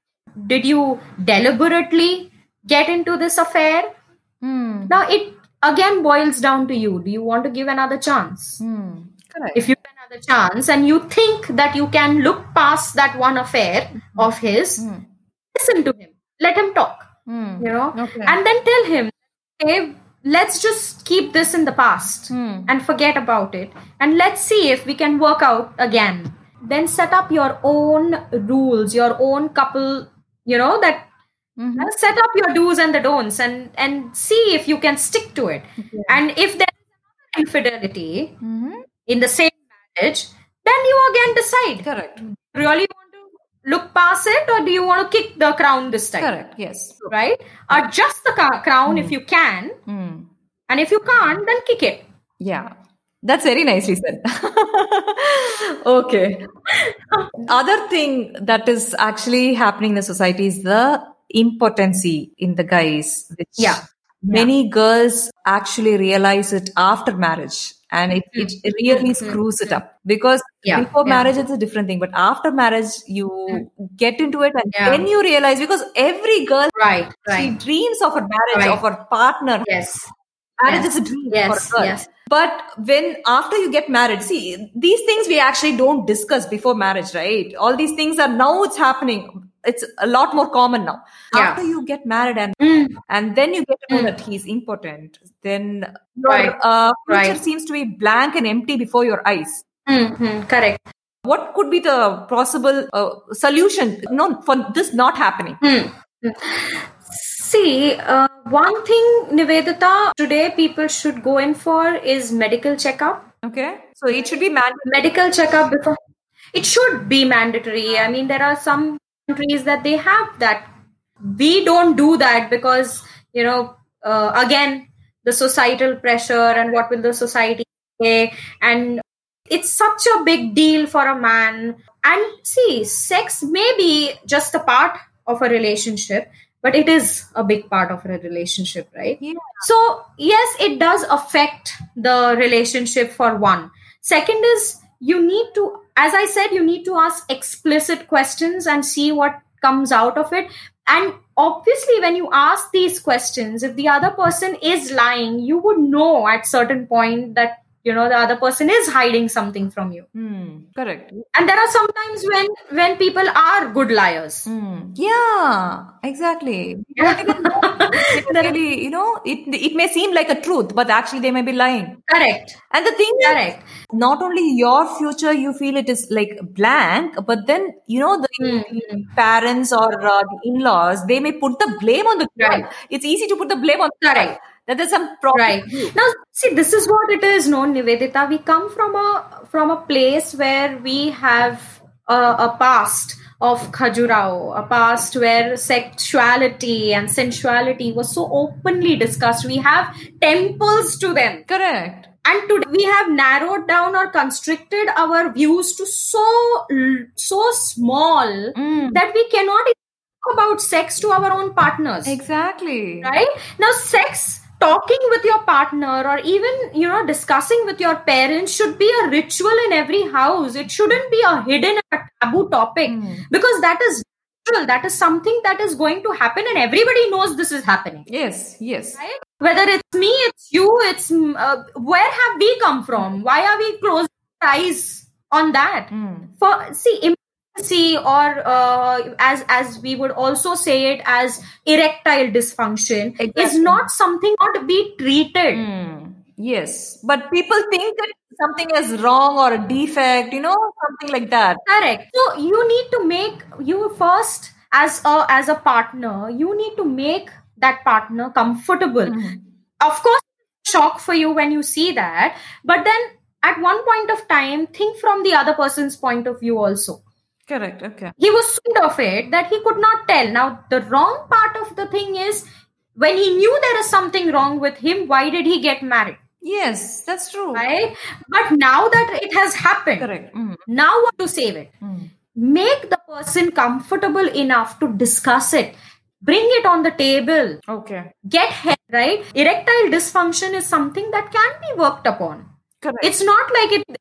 Speaker 1: did you deliberately get into this affair?
Speaker 2: Mm.
Speaker 1: Now it again boils down to you. Do you want to give another chance?
Speaker 2: Mm. Correct.
Speaker 1: If you give another chance and you think that you can look past that one affair of his, listen to him. Let him talk,
Speaker 2: Mm.
Speaker 1: you know,
Speaker 2: Okay.
Speaker 1: and then tell him, hey, let's just keep this in the past
Speaker 2: Mm.
Speaker 1: and forget about it. And let's see if we can work out again. Then set up your own rules, your own couple, you know, that
Speaker 2: Mhm.
Speaker 1: uh, set up your do's and the don'ts and and see if you can stick to it
Speaker 2: Okay.
Speaker 1: and if there is infidelity
Speaker 2: Mhm.
Speaker 1: in the same marriage then you again decide
Speaker 2: Correct.
Speaker 1: really want to look past it or do you want to kick the crown this time
Speaker 2: Correct. Yes.
Speaker 1: right adjust the ca- crown if you can
Speaker 2: Mm.
Speaker 1: and if you can't then kick it
Speaker 2: Yeah. That's very nicely said. okay. Other thing that is actually happening in the society is the impotency in the guys, which
Speaker 1: Yeah.
Speaker 2: Many girls actually realize it after marriage and it, hmm. it really hmm. screws it hmm. up because
Speaker 1: Yeah.
Speaker 2: before
Speaker 1: Yeah.
Speaker 2: marriage it's a different thing but after marriage you get into it and then you realize because every girl
Speaker 1: right
Speaker 2: she dreams of a marriage
Speaker 1: Right.
Speaker 2: of her partner
Speaker 1: yes
Speaker 2: marriage
Speaker 1: Yes.
Speaker 2: is a dream
Speaker 1: Yes,
Speaker 2: for a girl.
Speaker 1: yes.
Speaker 2: But when after you get married, see these things we actually don't discuss before marriage, right? All these things are now it's happening. It's a lot more common now.
Speaker 1: Yeah.
Speaker 2: After you get married and
Speaker 1: Mm,
Speaker 2: and then you get to know
Speaker 1: Mm.
Speaker 2: that he's impotent, then your
Speaker 1: Right.
Speaker 2: uh, future
Speaker 1: Right.
Speaker 2: seems to be blank and empty before your eyes.
Speaker 1: mm, mm, correct
Speaker 2: What could be the possible uh, solution? No, for this not happening.
Speaker 1: Hmm. See, uh, one thing, Nivedita, today people should go in for is medical checkup.
Speaker 2: Okay, so it should be mandatory.
Speaker 1: Medical checkup before it should be mandatory. I mean, there are some countries that they have that. We don't do that because you know, uh, again, the societal pressure and what will the society say, and it's such a big deal for a man. And see, sex may be just a part of a relationship, but it is a big part of a relationship, right?
Speaker 2: Yeah.
Speaker 1: So, yes, it does affect the relationship for one second is you need to, as I said, you need to ask explicit questions and see what comes out of it. And obviously, when you ask these questions, if the other person is lying, you would know at certain point that you know the other person is hiding something from you
Speaker 2: Hmm, correct.
Speaker 1: and there are sometimes when when people are good liars
Speaker 2: Hmm. Yeah, exactly. You don't even know. It really, you know, it it may seem like a truth, but actually they may be lying.
Speaker 1: correct
Speaker 2: And the thing is,
Speaker 1: correct
Speaker 2: not only your future, you feel it is like blank, but then you know the
Speaker 1: Mhm.
Speaker 2: parents or uh, the in-laws, they may put the blame on the girl.
Speaker 1: Right.
Speaker 2: It's easy to put the blame on the
Speaker 1: Correct.
Speaker 2: That there's some problem
Speaker 1: right. now see this is what it is no nivedita. We come from a from a place where we have a, a past of Khajuraho, a past where sexuality and sensuality was so openly discussed. We have temples to them.
Speaker 2: correct.
Speaker 1: And today we have narrowed down or constricted our views to so so small
Speaker 2: Mm.
Speaker 1: that we cannot talk about sex to our own partners.
Speaker 2: Exactly.
Speaker 1: Right? Now sex talking with your partner or even you know discussing with your parents should be a ritual in every house. It shouldn't be a hidden a taboo topic
Speaker 2: Mm.
Speaker 1: because that is natural. That is something that is going to happen and everybody knows this is happening.
Speaker 2: Yes yes.
Speaker 1: Right? Whether it's me it's you it's uh, where have we come from? Why are we closing our eyes on that?
Speaker 2: Mm.
Speaker 1: for see impotency or uh, as as we would also say it as erectile dysfunction is not something not to be treated.
Speaker 2: Mm. yes. But people think that something is wrong or a defect you know something like that.
Speaker 1: Correct. So you need to make you first as a as a partner you need to make that partner comfortable.
Speaker 2: Mm.
Speaker 1: of course shock for you when you see that but then at one point of time think from the other person's point of view also
Speaker 2: correct okay
Speaker 1: he was so of it that he could not tell. Now, the wrong part of the thing is when he knew there is something wrong with him, why did he get married?
Speaker 2: yes that's true
Speaker 1: Right? But now that it has happened,
Speaker 2: correct Mm.
Speaker 1: now what to save it?
Speaker 2: Mm.
Speaker 1: Make the person comfortable enough to discuss it. Bring it on the table.
Speaker 2: okay
Speaker 1: Get help, right? Erectile dysfunction is something that can be worked upon
Speaker 2: correct
Speaker 1: it's not like it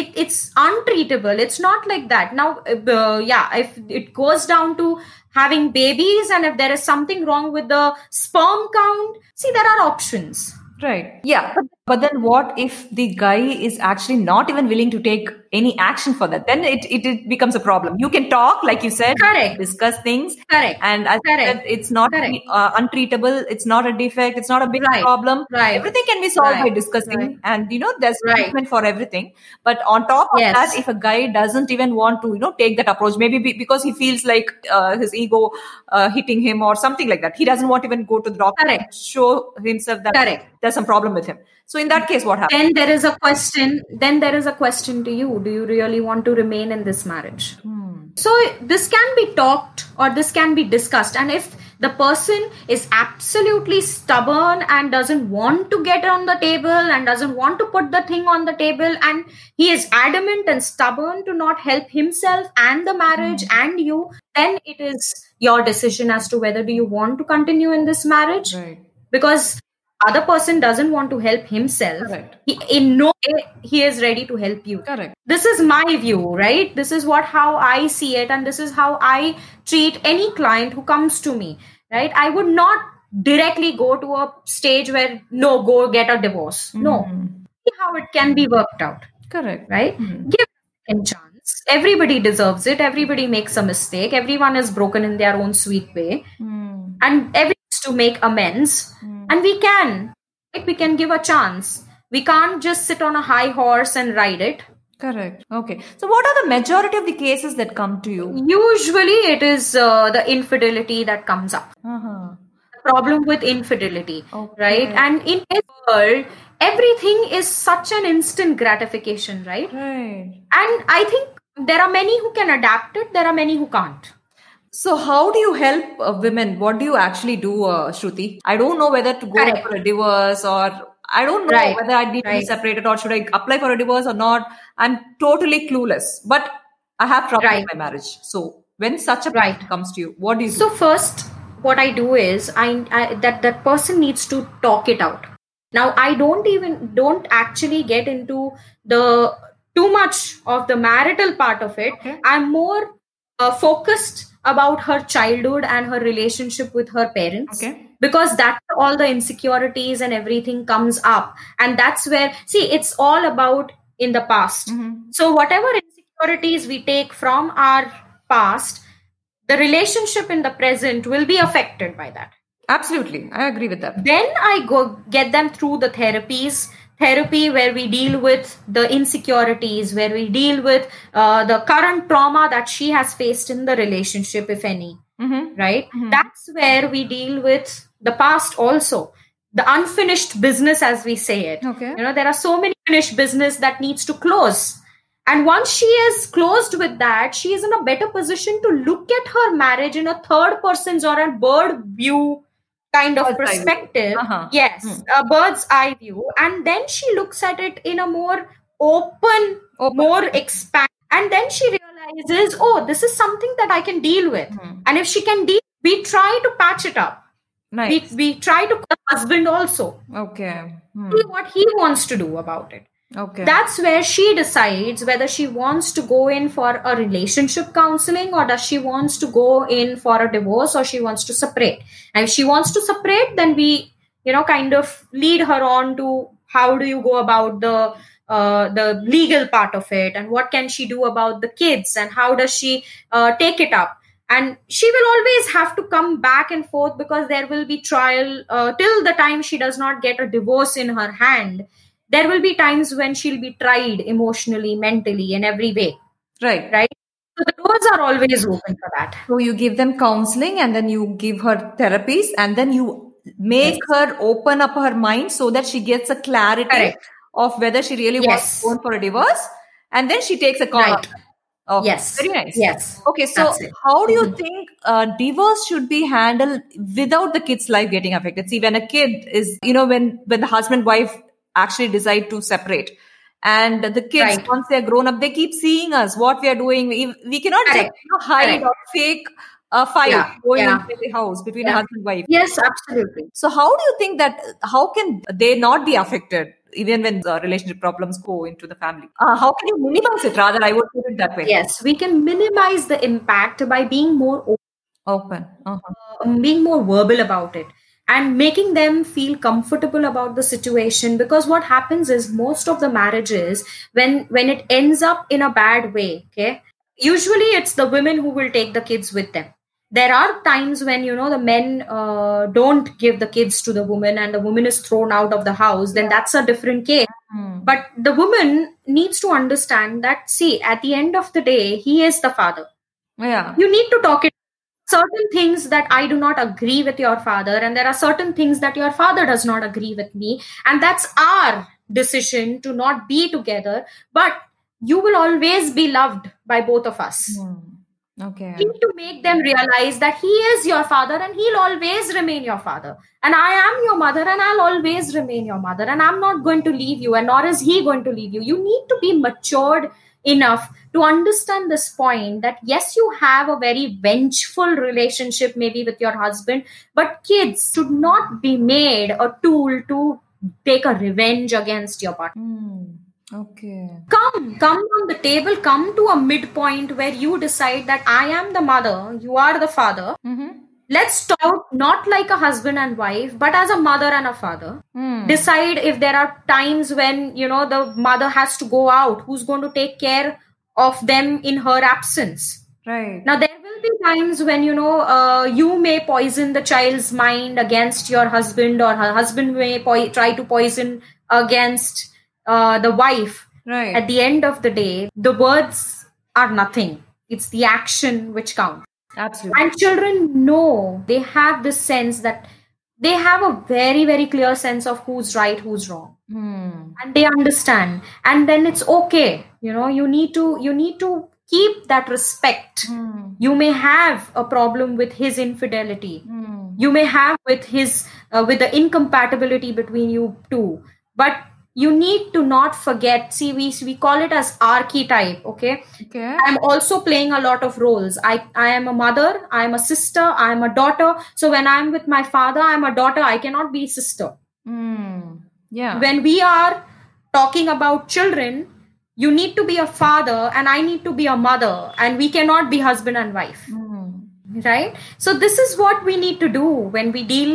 Speaker 1: it it's untreatable it's not like that now uh, yeah if it goes down to having babies and if there is something wrong with the sperm count see there are options
Speaker 2: Right. Yeah. But, but then what if the guy is actually not even willing to take any action for that? Then it, it, it becomes a problem. You can talk, like you said,
Speaker 1: Correct.
Speaker 2: discuss things.
Speaker 1: correct
Speaker 2: And as I
Speaker 1: Correct.
Speaker 2: said, it's not
Speaker 1: Correct.
Speaker 2: uh, untreatable. It's not a defect. It's not a big
Speaker 1: Right.
Speaker 2: problem.
Speaker 1: Right.
Speaker 2: Everything can be solved by discussing.
Speaker 1: Right.
Speaker 2: And, you know, there's
Speaker 1: Right.
Speaker 2: treatment for everything. But on top of
Speaker 1: Yes.
Speaker 2: that, if a guy doesn't even want to, you know, take that approach, maybe be, because he feels like uh, his ego uh, hitting him or something like that, he doesn't want to even go to the doctor
Speaker 1: Correct.
Speaker 2: and show himself that
Speaker 1: Correct.
Speaker 2: there's some problem with him. So in that case, what happens?
Speaker 1: then there is a question then there is a question to you. Do you really want to remain in this marriage? Hmm. So this can be talked or this can be discussed. And if the person is absolutely stubborn and doesn't want to get on the table and doesn't want to put the thing on the table and he is adamant and stubborn to not help himself and the marriage hmm. and you then it is your decision as to whether do you want to continue in this marriage.
Speaker 2: Right.
Speaker 1: because other person doesn't want to help himself
Speaker 2: Correct.
Speaker 1: he, in no way he is ready to help you.
Speaker 2: Correct.
Speaker 1: this is my view right? This is what how i see it and this is how i treat any client who comes to me right? I would not directly go to a stage where no go get a divorce. No. See how it can be worked out
Speaker 2: Correct.
Speaker 1: right? Give a chance. Everybody deserves it. Everybody makes a mistake. Everyone is broken in their own sweet way.
Speaker 2: Mm.
Speaker 1: And everyone to make amends and we can right? we can give a chance we can't just sit on a high horse and ride it
Speaker 2: Correct. Okay. So, what are the majority of the cases that come to you?
Speaker 1: usually it is uh, the infidelity that comes up
Speaker 2: Uh-huh.
Speaker 1: the problem with infidelity
Speaker 2: Okay.
Speaker 1: right and in this world everything is such an instant gratification right
Speaker 2: Right.
Speaker 1: and i think there are many who can adapt it there are many who can't
Speaker 2: So, how do you help uh, women? What do you actually do, uh, Shruti? I don't know whether to go
Speaker 1: Correct.
Speaker 2: for a divorce or I don't know
Speaker 1: Right.
Speaker 2: whether I need to be separated or should I apply for a divorce or not. I'm totally clueless, but I have trouble
Speaker 1: Right.
Speaker 2: in my marriage. So, when such a
Speaker 1: Right.
Speaker 2: comes to you, what do you do?
Speaker 1: So first, what I do is I, I that that person needs to talk it out. Now I don't even don't actually get into the too much of the marital part of it.
Speaker 2: Okay.
Speaker 1: I'm more uh, focused about her childhood and her relationship with her parents.
Speaker 2: Okay.
Speaker 1: Because that's all the insecurities and everything comes up. And that's where, see, it's all about in the past.
Speaker 2: Mhm.
Speaker 1: So, whatever insecurities we take from our past, the relationship in the present will be affected by that.
Speaker 2: Absolutely. I agree with that.
Speaker 1: Then I go get them through the therapies, therapy where we deal with the insecurities, where we deal with uh, the current trauma that she has faced in the relationship, if any,
Speaker 2: Mm-hmm.
Speaker 1: right? That's where we deal with the past also. the unfinished business as we say it
Speaker 2: Okay.
Speaker 1: you know there are so many finished business that needs to close and once she is closed with that she is in a better position to look at her marriage in a third person's or a bird view kind of
Speaker 2: Bird's
Speaker 1: perspective
Speaker 2: Uh-huh.
Speaker 1: yes
Speaker 2: Hmm.
Speaker 1: a bird's eye view and then she looks at it in a more open,
Speaker 2: Open.
Speaker 1: more expand and then she realizes oh this is something that i can deal with
Speaker 2: Mhm.
Speaker 1: and if she can deal we try to patch it up
Speaker 2: Nice.
Speaker 1: we, we try to the husband also
Speaker 2: Okay. Hmm.
Speaker 1: see what he wants to do about it
Speaker 2: Okay.
Speaker 1: that's where she decides whether she wants to go in for a relationship counseling or does she wants to go in for a divorce or she wants to separate. And if she wants to separate then we you know kind of lead her on to how do you go about the uh, the legal part of it and what can she do about the kids and how does she uh, take it up. And she will always have to come back and forth because there will be trial uh, till the time she does not get a divorce in her hand there will be times when she'll be tried emotionally mentally in every way
Speaker 2: right.
Speaker 1: right so the doors are always open for that
Speaker 2: So you give them counseling and then you give her therapies and then you make her open up her mind so that she gets a clarity
Speaker 1: Correct.
Speaker 2: of whether she really wants
Speaker 1: Yes.
Speaker 2: to go for a divorce and then she takes a call.
Speaker 1: Right.
Speaker 2: Oh,
Speaker 1: yes
Speaker 2: Very nice.
Speaker 1: yes
Speaker 2: Okay, so how do you
Speaker 1: Mhm.
Speaker 2: think uh, divorce should be handled without the kid's life getting affected? See, when a kid is, you know, when when the husband wife actually decide to separate, and the kids
Speaker 1: Right.
Speaker 2: once they're grown up, they keep seeing us what we are doing. We, we cannot just you know, hide
Speaker 1: Correct.
Speaker 2: or fake a fight
Speaker 1: Yeah,
Speaker 2: going
Speaker 1: yeah.
Speaker 2: into the house between a
Speaker 1: Yeah.
Speaker 2: husband and wife.
Speaker 1: yes absolutely
Speaker 2: So how do you think that how can they not be affected even when the relationship problems go into the family? Uh, how can you minimize it? Rather, I would put it that way.
Speaker 1: yes we can minimize the impact by being more open
Speaker 2: Open. Uh-huh.
Speaker 1: um, being more verbal about it and making them feel comfortable about the situation because what happens is most of the marriages when when it ends up in a bad way okay usually it's the women who will take the kids with them there are times when you know the men uh, don't give the kids to the woman and the woman is thrown out of the house then that's a different case
Speaker 2: Hmm.
Speaker 1: but the woman needs to understand that see at the end of the day he is the father
Speaker 2: Yeah.
Speaker 1: you need to talk it certain things that i do not agree with your father and there are certain things that your father does not agree with me and that's our decision to not be together but you will always be loved by both of us
Speaker 2: Hmm. Okay.
Speaker 1: you need to make them realize that he is your father and he'll always remain your father and i am your mother and i'll always remain your mother and i'm not going to leave you and nor is he going to leave you you need to be matured enough to understand this point that yes you have a very vengeful relationship maybe with your husband but kids should not be made a tool to take a revenge against your partner
Speaker 2: Hmm. Okay.
Speaker 1: come come on the table come to a midpoint where you decide that i am the mother you are the father
Speaker 2: Mm-hmm.
Speaker 1: Let's talk not like a husband and wife but as a mother and a father
Speaker 2: Hmm.
Speaker 1: decide if there are times when you know the mother has to go out who's going to take care of them in her absence
Speaker 2: Right.
Speaker 1: now there will be times when you know uh, you may poison the child's mind against your husband or her husband may po- try to poison against uh, the wife
Speaker 2: Right.
Speaker 1: at the end of the day the words are nothing it's the action which counts
Speaker 2: Absolutely.
Speaker 1: and children know they have this sense that they have a very very clear sense of who's right who's wrong
Speaker 2: Hmm.
Speaker 1: and they understand and then it's okay you know you need to you need to keep that respect
Speaker 2: Hmm.
Speaker 1: you may have a problem with his infidelity
Speaker 2: Hmm.
Speaker 1: you may have with his uh, with the incompatibility between you two but you need to not forget see we we call it as archetype okay
Speaker 2: Okay.
Speaker 1: i'm also playing a lot of roles i i am a mother i am a sister i am a daughter so when i'm with my father i'm a daughter i cannot be sister
Speaker 2: Hmm. Yeah.
Speaker 1: when we are talking about children you need to be a father and i need to be a mother and we cannot be husband and wife
Speaker 2: Hmm.
Speaker 1: right so this is what we need to do when we deal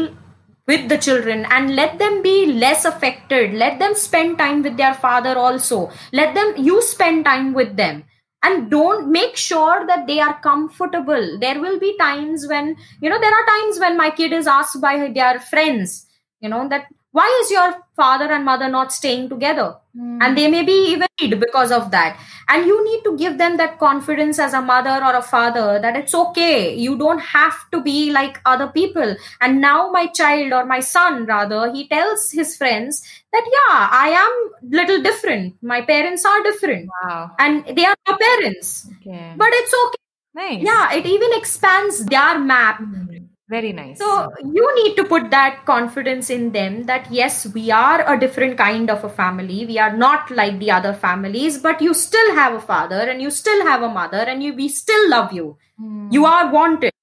Speaker 1: with the children and let them be less affected. Let them spend time with their father also. Let them you spend time with them. And don't make sure that they are comfortable. There will be times when you know there are times when my kid is asked by their friends you know that why is your father and mother not staying together
Speaker 2: Mm.
Speaker 1: and they may be even because of that and you need to give them that confidence as a mother or a father that it's okay you don't have to be like other people and now my child or my son rather he tells his friends that yeah i am little different my parents are different
Speaker 2: wow.
Speaker 1: and they are my parents
Speaker 2: Okay.
Speaker 1: but it's okay
Speaker 2: nice.
Speaker 1: yeah it even expands their map
Speaker 2: Mm. Very nice.
Speaker 1: so you need to put that confidence in them that yes, we are a different kind of a family. We are not like the other families, but you still have a father and you still have a mother and you, we still love you.
Speaker 2: Mm.
Speaker 1: You are wanted.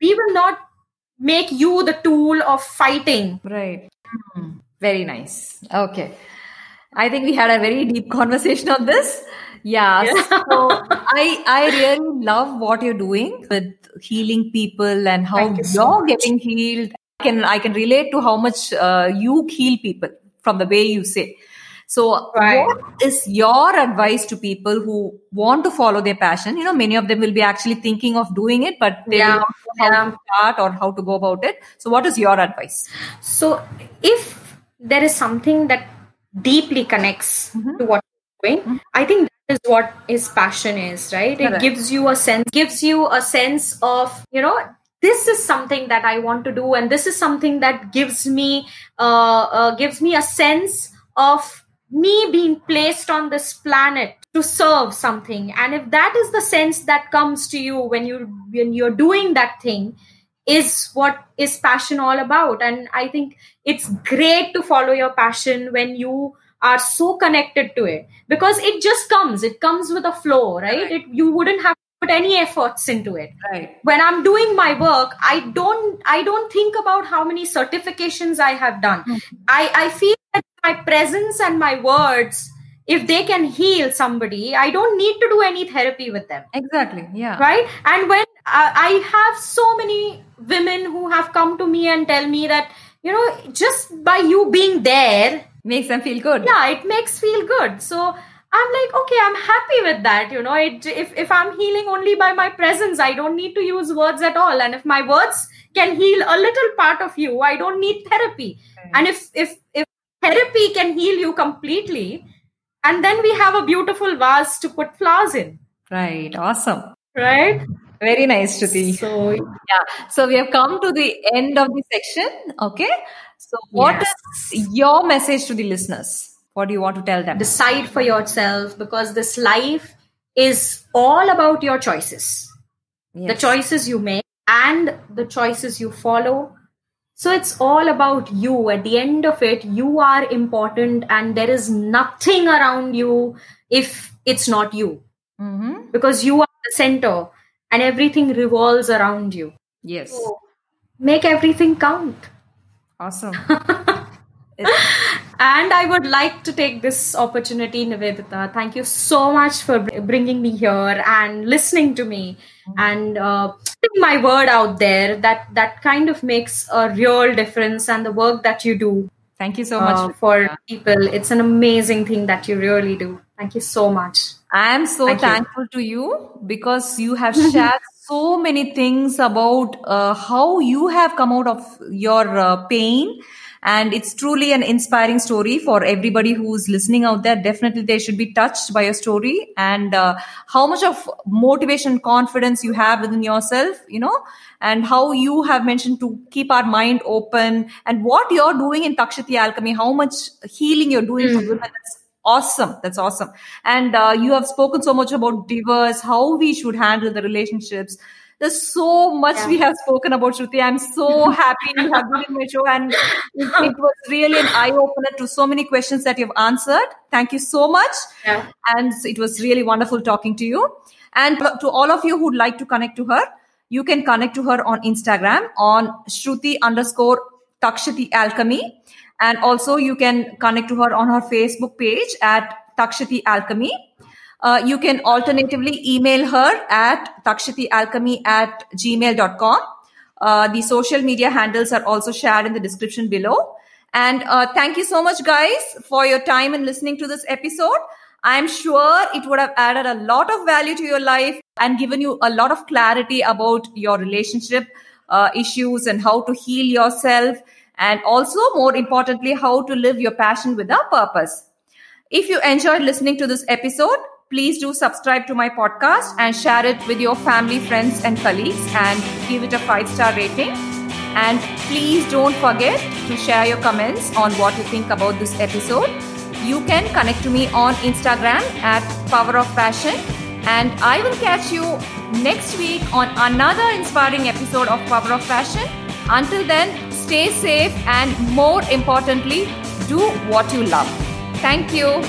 Speaker 1: We will not make you the tool of fighting.
Speaker 2: Right. Hmm. Very nice. Okay. I think we had a very deep conversation on this. Yeah.
Speaker 1: Yeah.
Speaker 2: So I I really love what you're doing with healing people and how
Speaker 1: Thank you
Speaker 2: you
Speaker 1: so
Speaker 2: are
Speaker 1: much.
Speaker 2: getting healed. I can I can relate to how much uh, you heal people from the way you say. So,
Speaker 1: Right.
Speaker 2: what is your advice to people who want to follow their passion? You know, many of them will be actually thinking of doing it, but they
Speaker 1: Yeah,
Speaker 2: don't know how
Speaker 1: yeah.
Speaker 2: to start or how to go about it. So, what is your advice?
Speaker 1: So if there is something that deeply connects
Speaker 2: Mhm.
Speaker 1: to what you're doing, I think is what his passion is, right? It gives you a sense, gives you a sense of, you know, this is something that I want to do, and this is something that gives me, uh, uh gives me a sense of me being placed on this planet to serve something. And if that is the sense that comes to you when you when you're doing that thing, is what is passion all about and i think it's great to follow your passion when you are so connected to it because it just comes it comes with a flow right,
Speaker 2: Right.
Speaker 1: It, you wouldn't have to put any efforts into it
Speaker 2: Right.
Speaker 1: when i'm doing my work i don't i don't think about how many certifications i have done i i feel that my presence and my words if they can heal somebody i don't need to do any therapy with them
Speaker 2: Exactly. Yeah.
Speaker 1: right and when uh, i have so many women who have come to me and tell me that you know just by you being there
Speaker 2: Makes them feel good.
Speaker 1: yeah it makes feel good so i'm like okay i'm happy with that you know it, if if i'm healing only by my presence i don't need to use words at all and if my words can heal a little part of you i don't need therapy
Speaker 2: Right.
Speaker 1: and if if if therapy can heal you completely and then we have a beautiful vase to put flowers in
Speaker 2: Right. Awesome.
Speaker 1: right
Speaker 2: Very nice, Shruti.
Speaker 1: so
Speaker 2: Yeah. So we have come to the end of the section. Okay. So what is
Speaker 1: Yes.
Speaker 2: your message to the listeners? What do you want to tell them?
Speaker 1: decide for yourself because this life is all about your choices the choices you make and the choices you follow so it's all about you at the end of it you are important and there is nothing around you if it's not you
Speaker 2: Mhm.
Speaker 1: because you are the center and everything revolves around you
Speaker 2: Yes.
Speaker 1: so make everything count
Speaker 2: Awesome.
Speaker 1: And I would like to take this opportunity, Nivedita. Thank you so much for bringing me here and listening to me and uh, putting my word out there. That that kind of makes a real difference. And the work that you do
Speaker 2: Thank you so
Speaker 1: uh,
Speaker 2: much.
Speaker 1: for
Speaker 2: Shruti.
Speaker 1: people, it's an amazing thing that you really do. Thank you so much.
Speaker 2: I am so
Speaker 1: Thank you.
Speaker 2: thankful to you because you have shared so many things about uh, how you have come out of your uh, pain. And it's truly an inspiring story for everybody who's listening out there. Definitely, they should be touched by your story and uh, how much of motivation, confidence you have within yourself, you know, and how you have mentioned to keep our mind open and what you're doing in Takshati Alchemy, how much healing you're doing for women. That's awesome. That's awesome. And uh, you have spoken so much about divorce how we should handle the relationships. There's so much
Speaker 1: Yeah.
Speaker 2: we have spoken about shruti. I'm so happy you have been in my show and it, it was really an eye-opener to so many questions that you've answered. Thank you so much.
Speaker 1: Yeah.
Speaker 2: and it was really wonderful talking to you. And to all of you who'd like to connect to her you can connect to her on instagram on shruti underscore takshati alchemy and also you can connect to her on her facebook page at takshati alchemy. Uh, you can alternatively email her at takshatialchemy at gmail.com uh, the social media handles are also shared in the description below. And uh, thank you so much guys for your time and listening to this episode. I'm sure it would have added a lot of value to your life and given you a lot of clarity about your relationship uh, issues and how to heal yourself and also, more importantly, how to live your passion with a purpose. If you enjoyed listening to this episode, please do subscribe to my podcast and share it with your family, friends, and colleagues and give it a five star rating. And please don't forget to share your comments on what you think about this episode. You can connect to me on Instagram at Power of Passion. And I will catch you next week on another inspiring episode of Power of Passion. Until then, stay safe and more importantly, do what you love. Thank you.